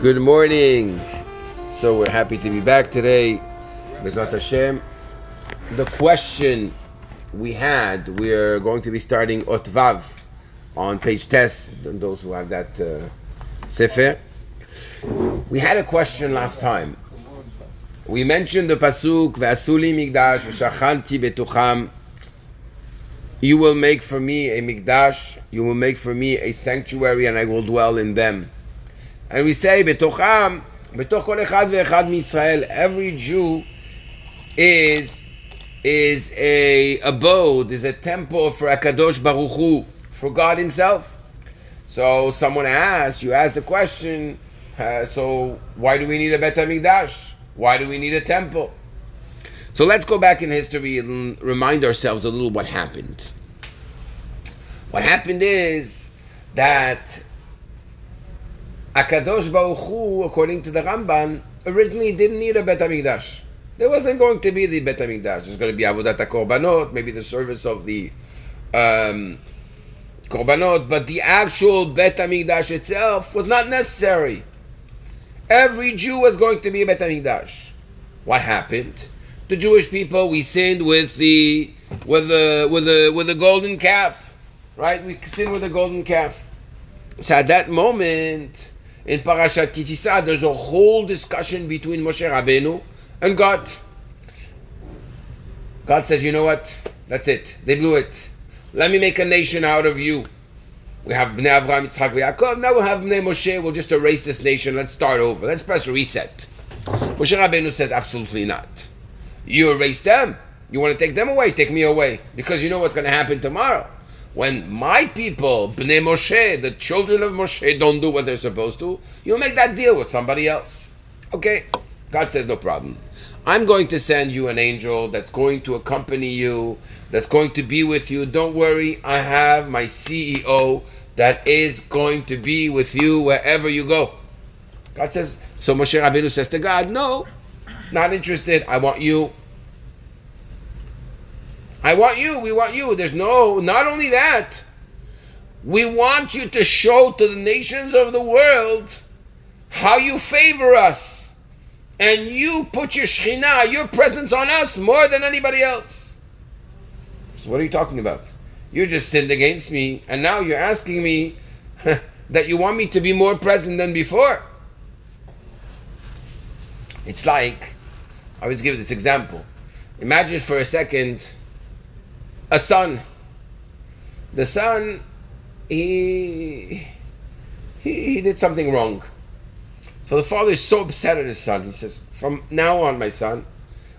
Good morning. So we're happy to be back today. Bezrat Hashem. The question we had, we're going to be starting Otvav on page test. Those who have that uh, sefer. We had a question last time. We mentioned the pasuk V'asuli migdash v'shachanti betucham. You will make for me a migdash. You will make for me a sanctuary, and I will dwell in them. And we say, Betocham, Betoch kol echad ve'echad Israel, every Jew is is a abode, is a temple for Akadosh Baruch Hu, for God Himself. So someone asked, you asked the question, uh, so why do we need a Bet HaMikdash? Why do we need a temple? So let's go back in history and remind ourselves a little what happened. What happened is that Akadosh Baruch Hu, according to the Ramban, originally didn't need a Bet HaMikdash. There wasn't going to be the Bet HaMikdash. There's going to be Avodat HaKorbanot, maybe the service of the um, Korbanot, but the actual Bet HaMikdash itself was not necessary. Every Jew was going to be a Bet HaMikdash. What happened? The Jewish people, we sinned with the with the with the with the golden calf, right? We sinned with the golden calf. So at that moment, in Parashat Ki Tisa, there's a whole discussion between Moshe Rabbeinu and God. God says, you know what? That's it. They blew it. Let me make a nation out of you. We have Bnei Avraham, Yitzchak, Yaakov. Now we'll have Bnei Moshe. We'll just erase this nation. Let's start over. Let's press reset. Moshe Rabbeinu says, absolutely not. You erase them. You want to take them away? Take me away. Because you know what's going to happen tomorrow. When my people, Bnei Moshe, the children of Moshe, don't do what they're supposed to, you'll make that deal with somebody else. Okay? God says, no problem. I'm going to send you an angel that's going to accompany you, that's going to be with you. Don't worry, I have my CEO that is going to be with you wherever you go. God says, so Moshe Rabbeinu says to God, no, not interested. I want you. I want you. We want you. There's no, not only that, we want you to show to the nations of the world how you favor us. And you put your Shekhinah, your presence on us more than anybody else. So, what are you talking about? You just sinned against me, and now you're asking me that you want me to be more present than before. It's like, I always give this example. Imagine for a second a son. The son, he, he, he did something wrong. So the father is so upset at his son. He says, From now on, my son,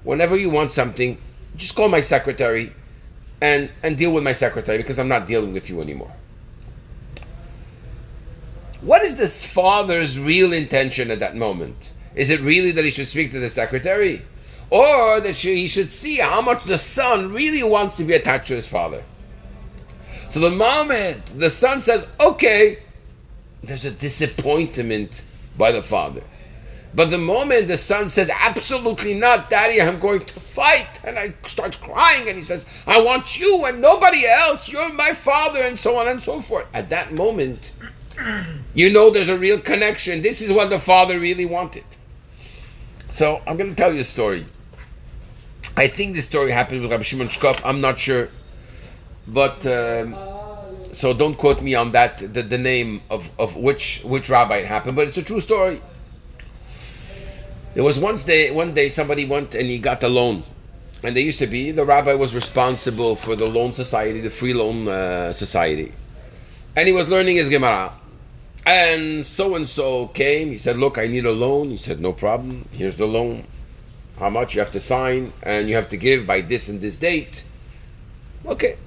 whenever you want something, just call my secretary and, and deal with my secretary because I'm not dealing with you anymore. What is this father's real intention at that moment? Is it really that he should speak to the secretary? Or that he should see how much the son really wants to be attached to his father? So the moment the son says, okay, there's a disappointment by the father. But the moment the son says, absolutely not, daddy, I'm going to fight, and I start crying, and he says, I want you and nobody else, you're my father, and so on and so forth. At that moment, you know there's a real connection. This is what the father really wanted. So I'm going to tell you a story. I think this story happened with Rabbi Shimon Shkop. I'm not sure. But. Um, so don't quote me on that the, the name of, of which which rabbi it happened but it's a true story. There was once day one day somebody went and he got a loan. And there used to be the rabbi was responsible for the loan society the free loan uh, society. And he was learning his gemara. And so and so came. He said look i need a loan. He said no problem. Here's the loan how much you have to sign and you have to give by this and this date okay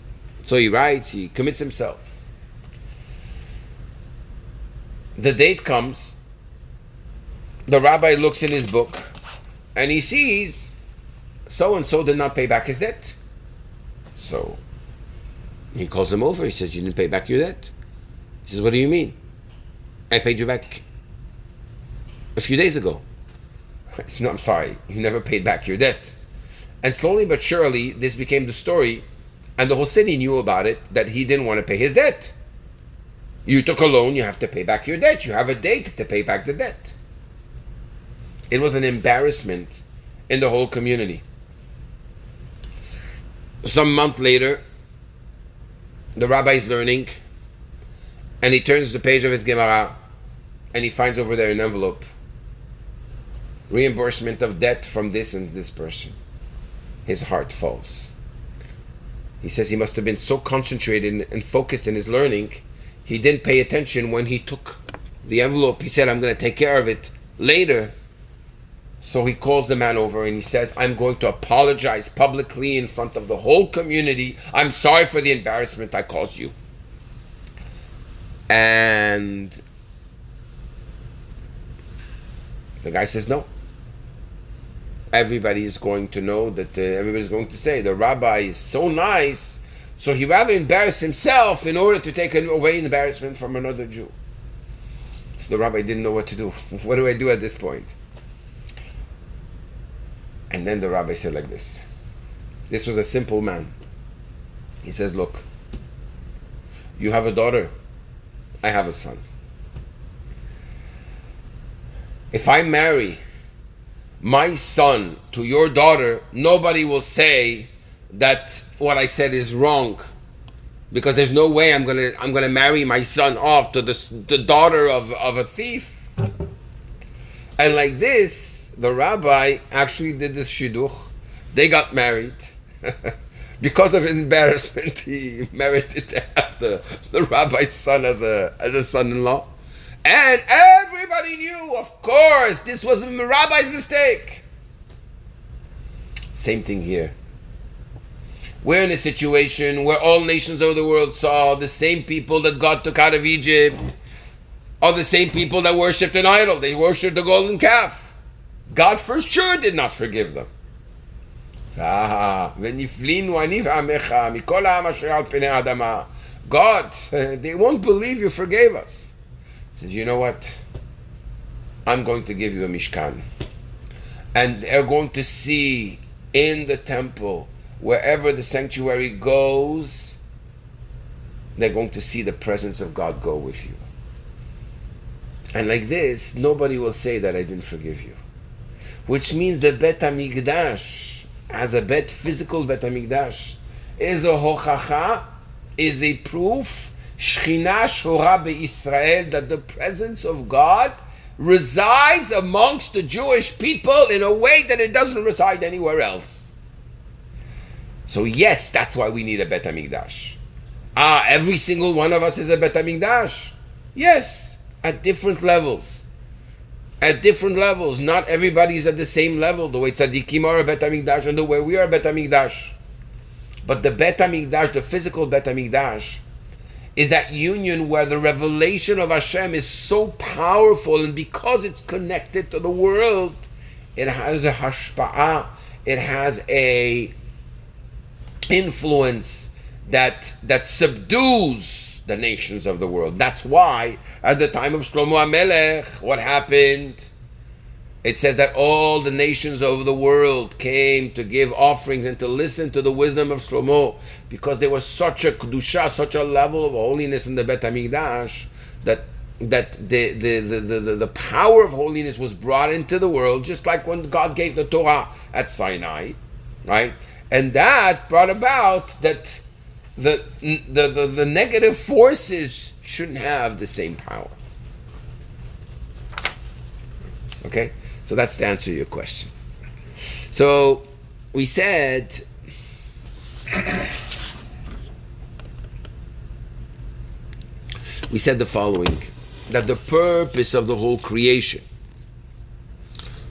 so he writes, he commits himself. The date comes, the rabbi looks in his book, and he sees so and so did not pay back his debt. So he calls him over. He says, You didn't pay back your debt? He says, What do you mean? I paid you back a few days ago. No, I'm sorry. You never paid back your debt. And slowly but surely, this became the story and the whole city knew about it that he didn't want to pay his debt. You took a loan, you have to pay back your debt. You have a date to pay back the debt. It was an embarrassment in the whole community. Some month later, the rabbi is learning, and he turns the page of his Gemara, and he finds over there an envelope. Reimbursement of debt from this and this person. His heart falls. He says he must have been so concentrated and focused in his learning, he didn't pay attention when he took the envelope. He said, I'm going to take care of it later. So he calls the man over and he says, I'm going to apologize publicly in front of the whole community. I'm sorry for the embarrassment I caused you. And the guy says, No. Everybody is going to know that uh, everybody's going to say the rabbi is so nice, so he rather embarrass himself in order to take away embarrassment from another Jew. So the rabbi didn't know what to do. what do I do at this point? And then the rabbi said like this. This was a simple man. He says, Look, you have a daughter, I have a son. If I marry my son to your daughter, nobody will say that what I said is wrong. Because there's no way I'm gonna I'm gonna marry my son off to the, the daughter of, of a thief. And like this, the rabbi actually did this shidduch. They got married. because of embarrassment, he merited to have the, the rabbi's son as a as a son-in-law. And everybody knew, of course, this was the rabbi's mistake. Same thing here. We're in a situation where all nations of the world saw the same people that God took out of Egypt are the same people that worshipped an idol. They worshipped the golden calf. God for sure did not forgive them. God, they won't believe you forgave us says, you know what? I'm going to give you a Mishkan. And they're going to see in the temple, wherever the sanctuary goes, they're going to see the presence of God go with you. And like this, nobody will say that I didn't forgive you. Which means the Bet HaMikdash, as a bet, physical Bet HaMikdash, is a hochacha, is a proof Shechina Shora Israel, that the presence of God resides amongst the Jewish people in a way that it doesn't reside anywhere else. So yes, that's why we need a Bet HaMikdash. Ah, every single one of us is a Bet HaMikdash. Yes, at different levels. At different levels. Not everybody is at the same level. The way tzaddikim are a Bet HaMikdash and the way we are a Bet HaMikdash. But the Bet HaMikdash, the physical Bet HaMikdash, is that union where the revelation of Hashem is so powerful, and because it's connected to the world, it has a hashpa'ah, it has a influence that that subdues the nations of the world. That's why at the time of Shlomo HaMelech, what happened? It says that all the nations of the world came to give offerings and to listen to the wisdom of Shlomo because there was such a kedusha, such a level of holiness in the Bet Hamikdash that that the, the, the, the, the power of holiness was brought into the world, just like when God gave the Torah at Sinai, right? And that brought about that the, the, the, the negative forces shouldn't have the same power. Okay? So that's to answer to your question. So we said we said the following that the purpose of the whole creation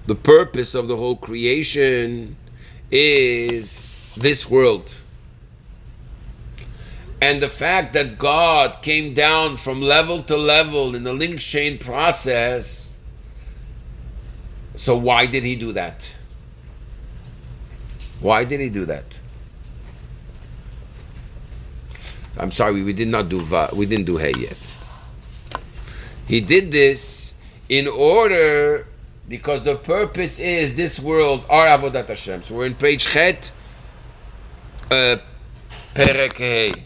the purpose of the whole creation is this world and the fact that God came down from level to level in the link chain process so why did he do that? Why did he do that? I'm sorry, we did not do va, we didn't do hay yet. He did this in order because the purpose is this world, our avodat Hashem. So we're in page chet, uh, perek.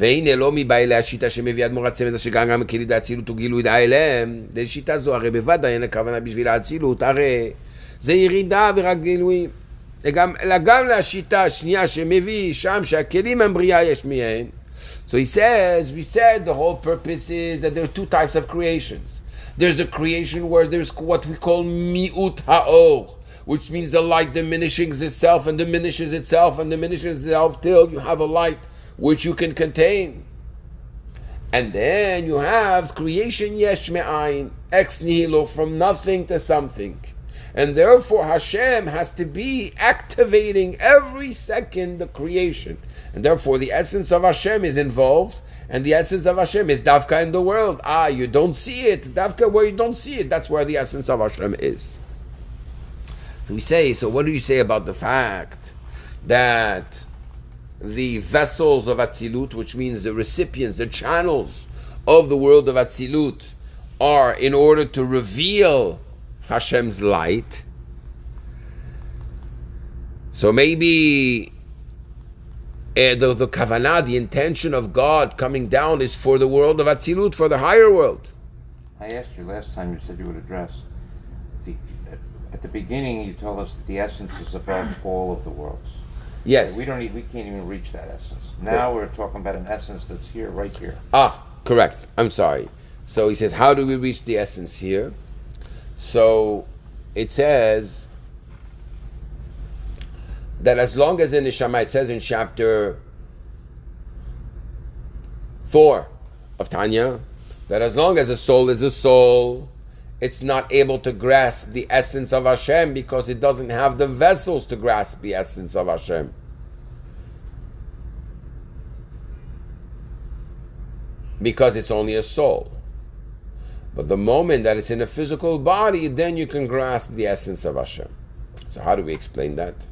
והנה לא מבעלי השיטה שמביאה אדמו"ר הצמד אשר גם גם כליד האצילות וגילוי דאליהם, לשיטה זו הרי בוודאי אין הכוונה בשביל האצילות, הרי זה ירידה ורק גילויים. גם, גם לשיטה השנייה שמביא שם שהכלים הם בריאה יש מהם. So he says, we said the whole purpose is that there are two types of creations. There's the creation where there's what we call mi'ut ha'or, which means the light diminishing itself and diminishes itself and diminishes itself till you have a light which you can contain. And then you have creation yesh me'ayin, ex nihilo, from nothing to something. And therefore Hashem has to be activating every second the creation. And therefore the essence of Hashem is involved, and the essence of Hashem is Davka in the world. Ah, you don't see it. Davka where you don't see it, that's where the essence of Hashem is. So we say, so what do you say about the fact that the vessels of Atzilut, which means the recipients, the channels of the world of Atzilut, are in order to reveal Hashem's light. So maybe uh, the, the kavanah, the intention of God coming down is for the world of Atzilut, for the higher world. I asked you last time, you said you would address. The, at the beginning, you told us that the essence is above all of the worlds. Yes. We don't. need, we can't even reach that essence. Now we're talking about an essence that's here, right here. Ah, correct. I'm sorry. So he says, how do we reach the essence here? So it says that as long as in Neshama, it says in chapter 4 of Tanya, that as long as a soul is a soul, it's not able to grasp the essence of Hashem because it doesn't have the vessels to grasp the essence of Hashem. Because it's only a soul. But the moment that it's in a physical body, then you can grasp the essence of Hashem. So, how do we explain that?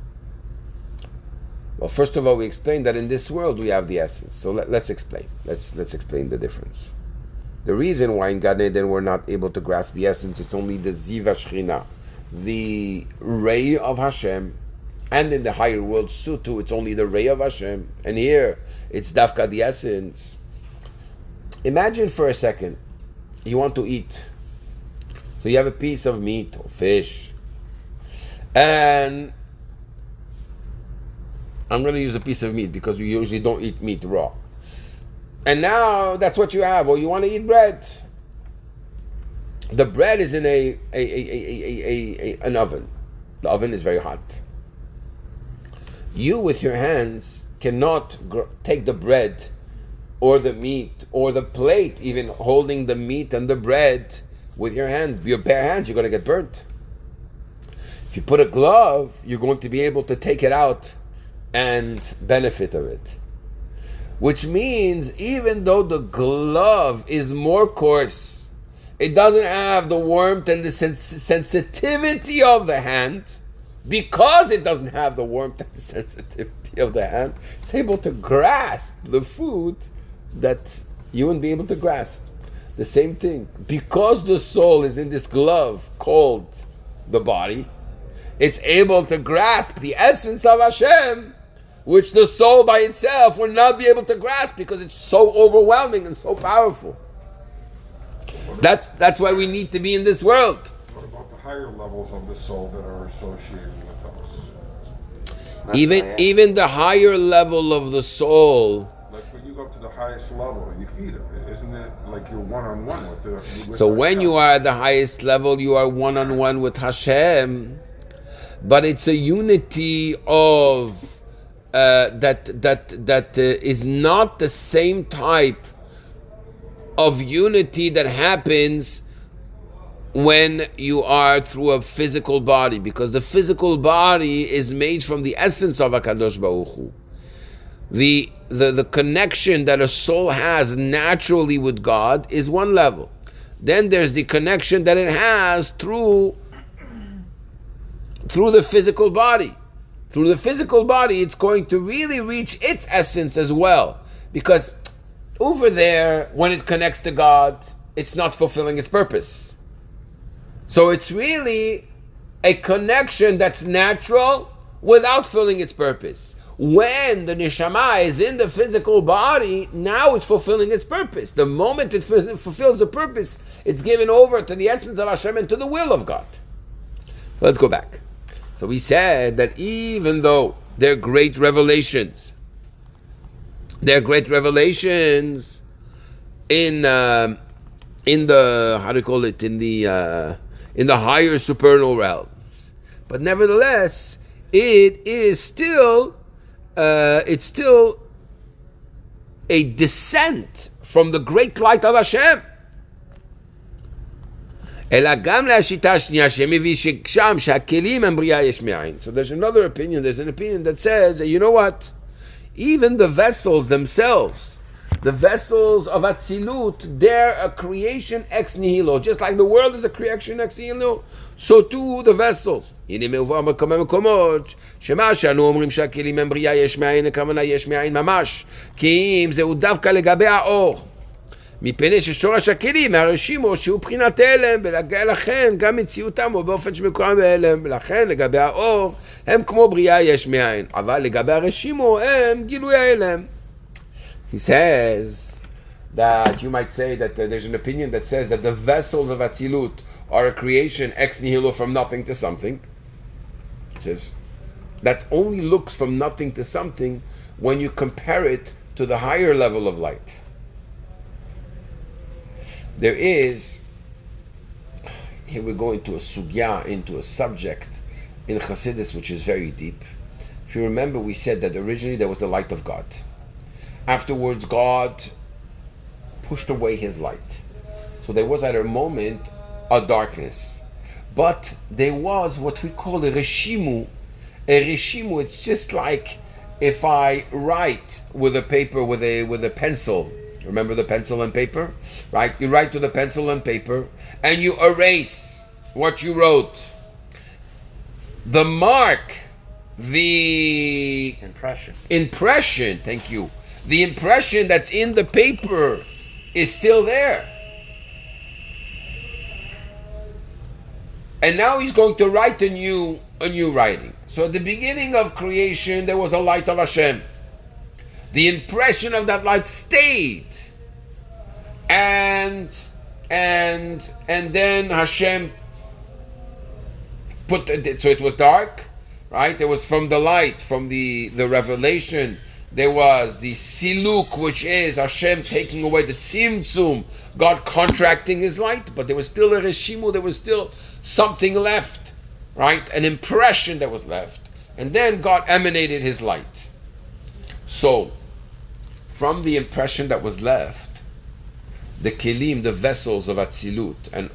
Well, first of all, we explain that in this world we have the essence. So let, us explain. Let's let's explain the difference. The reason why in Gan Eden we're not able to grasp the essence is only the Ziva Shechina, the ray of Hashem, and in the higher world Sutu, it's only the ray of Hashem, and here it's Dafka the essence. Imagine for a second you want to eat. So you have a piece of meat or fish. And I'm going to use a piece of meat because we usually don't eat meat raw. And now that's what you have, or you want to eat bread. The bread is in a, a, a, a, an oven. The oven is very hot. You, with your hands, cannot gr- take the bread or the meat or the plate, even holding the meat and the bread with your hand, your bare hands, you're going to get burnt. If you put a glove, you're going to be able to take it out and benefit of it. Which means even though the glove is more coarse, it doesn't have the warmth and the sens- sensitivity of the hand. Because it doesn't have the warmth and the sensitivity of the hand, it's able to grasp the food that you wouldn't be able to grasp. The same thing. Because the soul is in this glove called the body, it's able to grasp the essence of Hashem, which the soul by itself would not be able to grasp because it's so overwhelming and so powerful. That's that's why we need to be in this world. What about the higher levels of the soul that are associated with us? That's even even the higher level of the soul. Like when you go to the highest level, you feed it. Isn't it like you're one on one with the? With So when you are at the highest level, you are one on one with Hashem, but it's a unity of uh, that that that uh, is not the same type of unity that happens when you are through a physical body, because the physical body is made from the essence of Hakadosh Baruch Hu the, the the connection that a soul has naturally with God is one level. Then there's the connection that it has through through the physical body. Through the physical body, it's going to really reach its essence as well. Because over there, when it connects to God, it's not fulfilling its purpose. So it's really a connection that's natural without filling its purpose. when the neshama is in the physical body, now it's fulfilling its purpose. The moment it fulfills the purpose, it's given over to the essence of Hashem and to the will of God. Let's go back. So we said that even though they're great revelations, they're great revelations in uh, in the how do you call it in the uh, in the higher supernal realms, but nevertheless, it is still uh, it's still a descent from the great light of Hashem. אלא גם להשיטה השנייה שמביא ששם שהכלים הם בריאה יש מאין. So there's another opinion, there's an opinion that says, you know what? Even the vessels themselves, the vessels of Atzilut, they're a creation ex nihilo. Just like the world is a creation ex nihilo, so too the vessels. הנה מבואר בכמה מקומות, שמה שאנו אומרים שהכלים הם בריאה יש מאין, הכוונה יש מאין ממש. כי אם זהו דווקא לגבי האור. מפני ששורש הכלים מהרשימו שהוא בחינת הלם, ולכן גם מציאותם הוא באופן שמקורם בהלם, ולכן לגבי האור הם כמו בריאה יש מאין, אבל לגבי הרשימו הם גילוי ההלם. He says that you might say that uh, there's an opinion that says that the vessels of Atzilut are a creation ex nihilo from nothing to something. It says that only looks from nothing to something when you compare it to the higher level of light. There is, here we're going to a sugya, into a subject in Chassidus which is very deep. If you remember, we said that originally there was the light of God. Afterwards, God pushed away his light. So there was at a moment a darkness. But there was what we call a reshimu. A reshimu, it's just like if I write with a paper with a with a pencil. Remember the pencil and paper? Right? You write to the pencil and paper and you erase what you wrote. The mark, the Impression. impression, thank you. The impression that's in the paper is still there. And now he's going to write a new a new writing. So at the beginning of creation there was a light of Hashem. The impression of that light stayed. And and and then Hashem put so it was dark, right? There was from the light, from the the revelation there was the siluk, which is Hashem taking away the tzimtzum, God contracting His light, but there was still a reshimu, there was still something left, right? An impression that was left, and then God emanated His light. So, from the impression that was left, the kelim, the vessels of Atzilut, and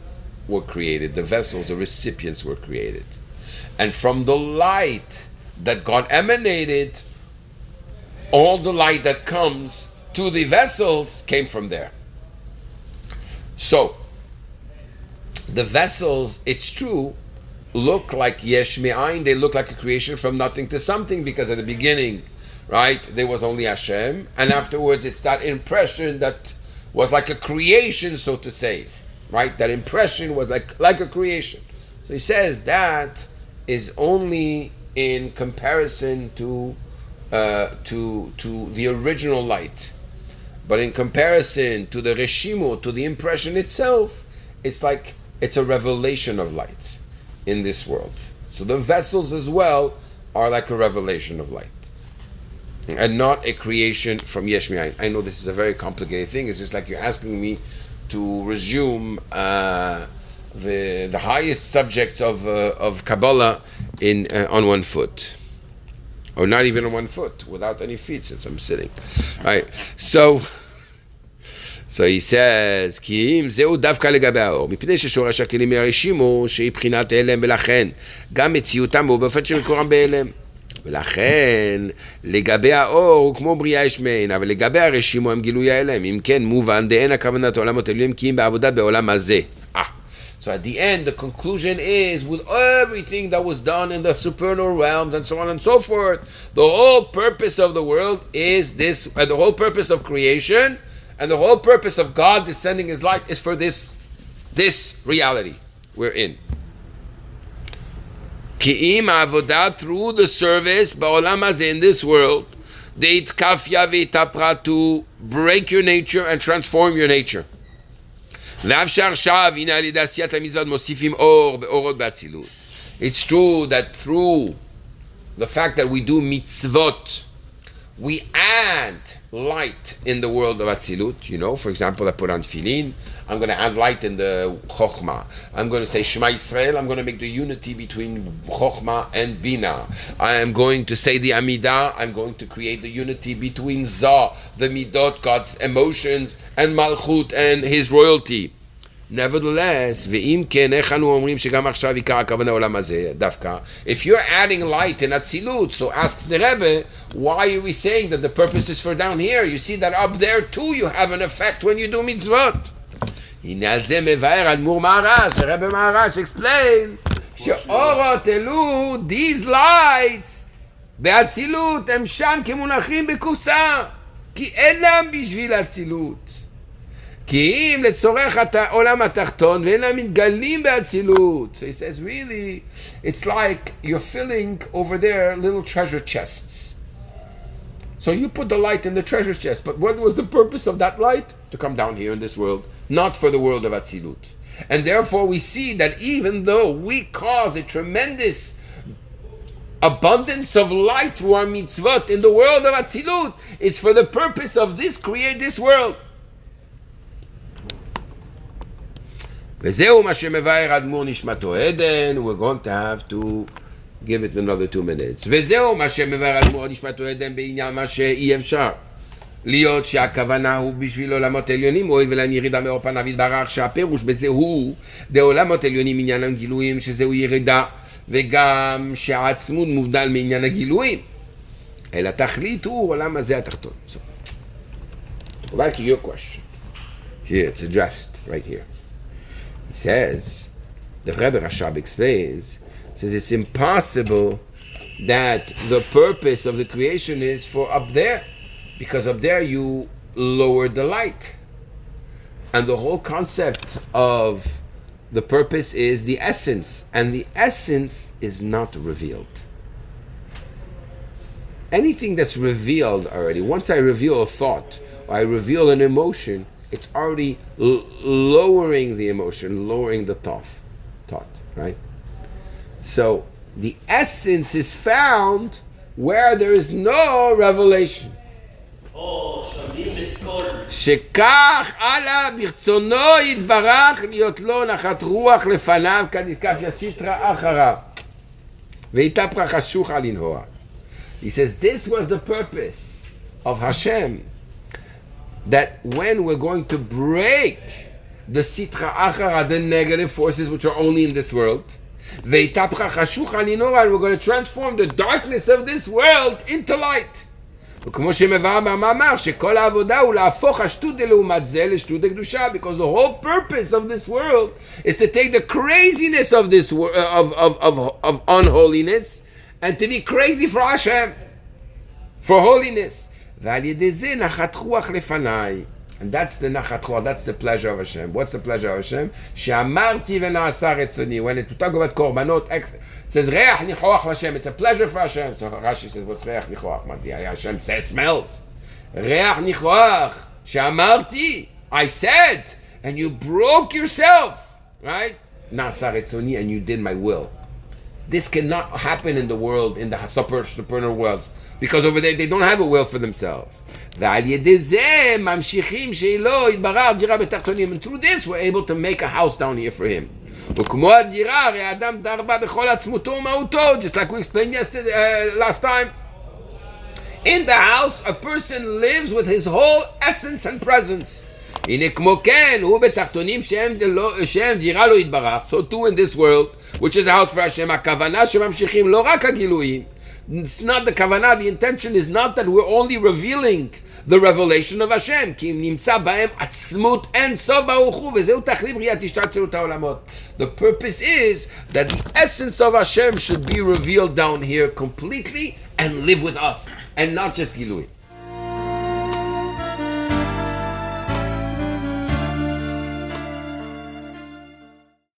were created. The vessels, the recipients were created, and from the light that God emanated all the light that comes to the vessels came from there. So, the vessels, it's true, look like yesh me'ayin, they look like a creation from nothing to something because at the beginning, right, there was only Hashem, and afterwards it's that impression that was like a creation, so to say, right? That impression was like, like a creation. So he says that is only in comparison to uh, to to the original light. But in comparison to the reshimu, to the impression itself, it's like it's a revelation of light in this world. So the vessels as well are like a revelation of light And not a creation from Yesh Me'ayin. I know this is a very complicated thing. It's just like you're asking me to resume uh, the the highest subjects of uh, of Kabbalah in uh, on one foot or not even on one foot, without any feet, since I'm sitting. Right. So, so he says, כי אם זהו דווקא לגבי האור, מפני ששורש הכלים מהרשימו, שהיא בחינת הלם, ולכן גם מציאותם הוא באופן שמקורם בהלם. ולכן לגבי האור הוא כמו בריאה יש מאין, אבל לגבי הרשימו הם גילוי ההלם. אם כן, מובן דאין הכוונת עולמות עליונים כי אם בעבודה בעולם הזה. אה. So at the end, the conclusion is with everything that was done in the supernal realms and so on and so forth, the whole purpose of the world is this, and the whole purpose of creation, and the whole purpose of God descending His light is for this, this reality we're in. Ki'im avodah through the service ba'olam in this world. Deit kafya v'itapratu break your nature and transform your nature. It's true that through the fact that we do mitzvot, we add light in the world of Atzilut. You know, for example, I put on tefillin. I'm going to add light in the Chokhmah. I'm going to say Shema Israel. I'm going to make the unity between Chokhmah and Bina. I am going to say the Amidah. I'm going to create the unity between Zah, the Midot, God's emotions, and Malchut and His royalty. Nevertheless, ואם כן, איך אנו אומרים שגם עכשיו עיקר הכוונה העולם הזה, דווקא? If you're adding light in Atzilut, so asks the Rebbe, why are we saying that the purpose is for down here? You see that up there too you have an effect when you do mitzvot. הנה על זה מבאר אדמו"ר מהר"ש, הרבי מהר"ש explains, שאורות אלו, these lights, באצילות הם שם כמונחים בקופסה, כי אינם בשביל אצילות. כי אם לצורך העולם התחתון ואינם מתגלים באצילות. So he says, really, it's like you're filling over there little treasure chests. So you put the light in the treasure chest, but what was the purpose of that light? To come down here in this world, not for the world of Atzilut. And therefore we see that even though we cause a tremendous abundance of light through our mitzvot in the world of Atzilut, it's for the purpose of this create this world. וזהו מה שמבאר אדמו"ר נשמתו עדן, we're going to have to give it another two minutes. וזהו מה שמבאר אדמו"ר נשמתו עדן בעניין מה שאי אפשר. להיות שהכוונה הוא בשביל עולמות עליונים, הואיל ולהם ירידה מאור פניו יתברך, שהפירוש בזה הוא דעולמות עליונים עניין הגילויים, שזהו ירידה, וגם שהעצמות מובדל מעניין הגילויים. אלא תכלית הוא עולם הזה התחתון. So, back to your question. Here, it's addressed right here. Says, the Rebbe Rashab explains, says it's impossible that the purpose of the creation is for up there, because up there you lower the light. And the whole concept of the purpose is the essence, and the essence is not revealed. Anything that's revealed already, once I reveal a thought, or I reveal an emotion, it's already l- lowering the emotion, lowering the thought, thought, right? So the essence is found where there is no revelation. שכך הלאה ברצונו יתברך להיות לו נחת רוח לפניו כנתקף יסיטרא אחריו ויתהפך חשוכה לנהוע. He says this was the purpose of Hashem that when we're going to break the sitra achara, the negative forces which are only in this world, veitapcha chashucha ninora, and we're going to transform the darkness of this world into light. וכמו שמבאר במאמר, שכל העבודה הוא להפוך השטות לעומת זה לשטות הקדושה, because the whole purpose of this world is to take the craziness of this wor- uh, of, of, of, of unholiness and to be crazy for Hashem, for holiness. And that's the nachat that's the pleasure of Hashem. What's the pleasure of Hashem? She'amarti v'na'asa retzoni. When it talk about korbanot, says reiach nichoach Hashem. It's a pleasure for Hashem. So Rashi says, what's reiach nichoach? Mati Hashem says smells. Reiach nichoach. She'amarti. I said, and you broke yourself, right? Na'asa retzoni, and you did my will. This cannot happen in the world, in the supernal worlds because over there they don't have a will for themselves. ועל ידי זה ממשיכים שאלו יתברך דירה בתחתונים. And through this we're able to make a house down here for him. וכמו הדירה, הרי האדם דר בה בכל עצמותו ומהותו, just like we explained yesterday, uh, last time. In the house, a person lives with his whole essence and presence. הנה כמו כן, הוא בתחתונים שהם, שהם דירה לא יתברך, so too in this world, which is a house for Hashem, הכוונה שממשיכים לא רק הגילויים, it's not the kavanah. The intention is not that we're only revealing the revelation of Hashem. The purpose is that the essence of Hashem should be revealed down here completely and live with us, and not just Giluit.